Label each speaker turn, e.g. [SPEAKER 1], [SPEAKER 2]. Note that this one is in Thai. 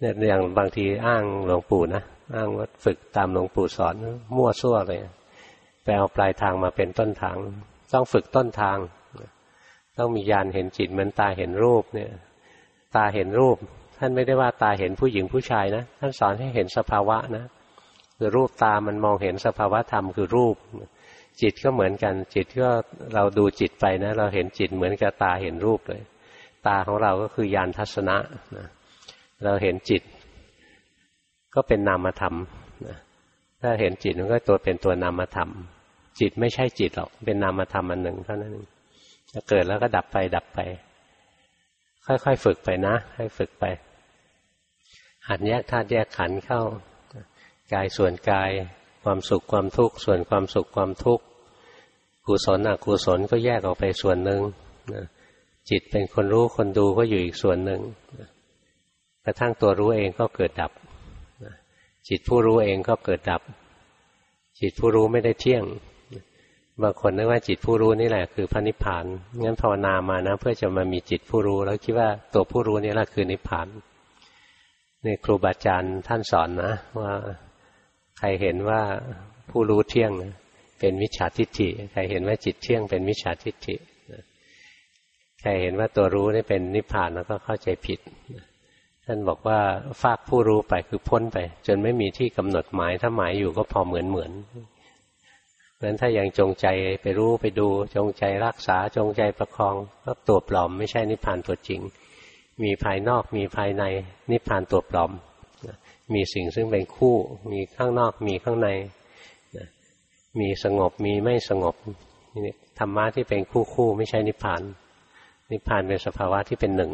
[SPEAKER 1] เนี่ยอย่างบางทีอ้างหลวงปู่นะอ้างว่าฝึกตามหลวงปู่สอนมั่วซั่วเลยไปเอาปลายทางมาเป็นต้นทาง ต้องฝึกต้นทาง ต้องมียานเห็นจิตเหมือนตาเห็นรูปเนี่ย ตาเห็นรูป ท่านไม่ได้ว่าตาเห็นผู้หญิงผู้ชายนะท่านสอนให้เห็นสภาวะนะคือรูปตามันมองเห็นสภาวะธรรมคือรูป จิตก็เหมือนกันจิตก็เราดูจิตไปนะ เราเห็นจิตเหมือนกับตาเห็นรูปเลย ตาของเราก็คือยานทัศนะนะ เราเห็นจิต ก็เป็นนามธรรมนะถ้าเห็นจิตมันก็ตัวเป็นตัวนามธรรม จิตไม่ใช่จิตหรอกเป็นนามธรรมอันหนึ่งเท่านั้นจะเกิดแล้วก็ดับไปดับไป ค่อยๆฝึกไปนะให้ฝึกไป หัดแยกธาตุแยกขันธ์เข้ากายส่วนกายความสุขความทุกข์ส่วนความสุขความทุกข์กุศลอกุศลก็แยกออกไปส่วนหนึ่งจิตเป็นคนรู้คนดูก็อยู่อีกส่วนหนึ่ง กระทั่งตัวรู้เองก็เกิดดับจิตผู้รู้เองก็เกิดดับ จิตผู้รู้ไม่ได้เที่ยงบางคนนึกว่าจิตผู้รู้นี่แหละคือพระนิพพานงั้นภาวนามานะ เพื่อจะมามีจิตผู้รู้ แล้วคิดว่าตัวผู้รู้นี่แหละคือนิพพานนี่ครูบาอาจารย์ท่านสอนนะ ว่าใครเห็นว่าผู้รู้เที่ยงเป็นมิจฉาทิฏฐิใครเห็นว่าจิตเที่ยงเป็นมิจฉาทิฏฐิใครเห็นว่าตัวรู้นี่เป็นนิพพานแล้วก็เข้าใจผิด ท่านบอกว่าฟากผู้รู้ไปคือพ้นไป จนไม่มีที่กำหนดหมาย ถ้าหมายอยู่ก็พอเหมือนเหมือนเพราะฉะนั้นถ้ายังจงใจไปรู้ไปดูจงใจรักษาจงใจประคองก็ตัวปลอม ไม่ใช่นิพพานตัวจริง มีภายนอกมีภายในนิพพานตัวปลอม มีสิ่งซึ่งเป็นคู่ มีข้างนอกมีข้างใน มีสงบมีไม่สงบธรรมะที่เป็นคู่คู่ไม่ใช่นิพพาน นิพพานเป็นสภาวะที่เป็นหนึ่ง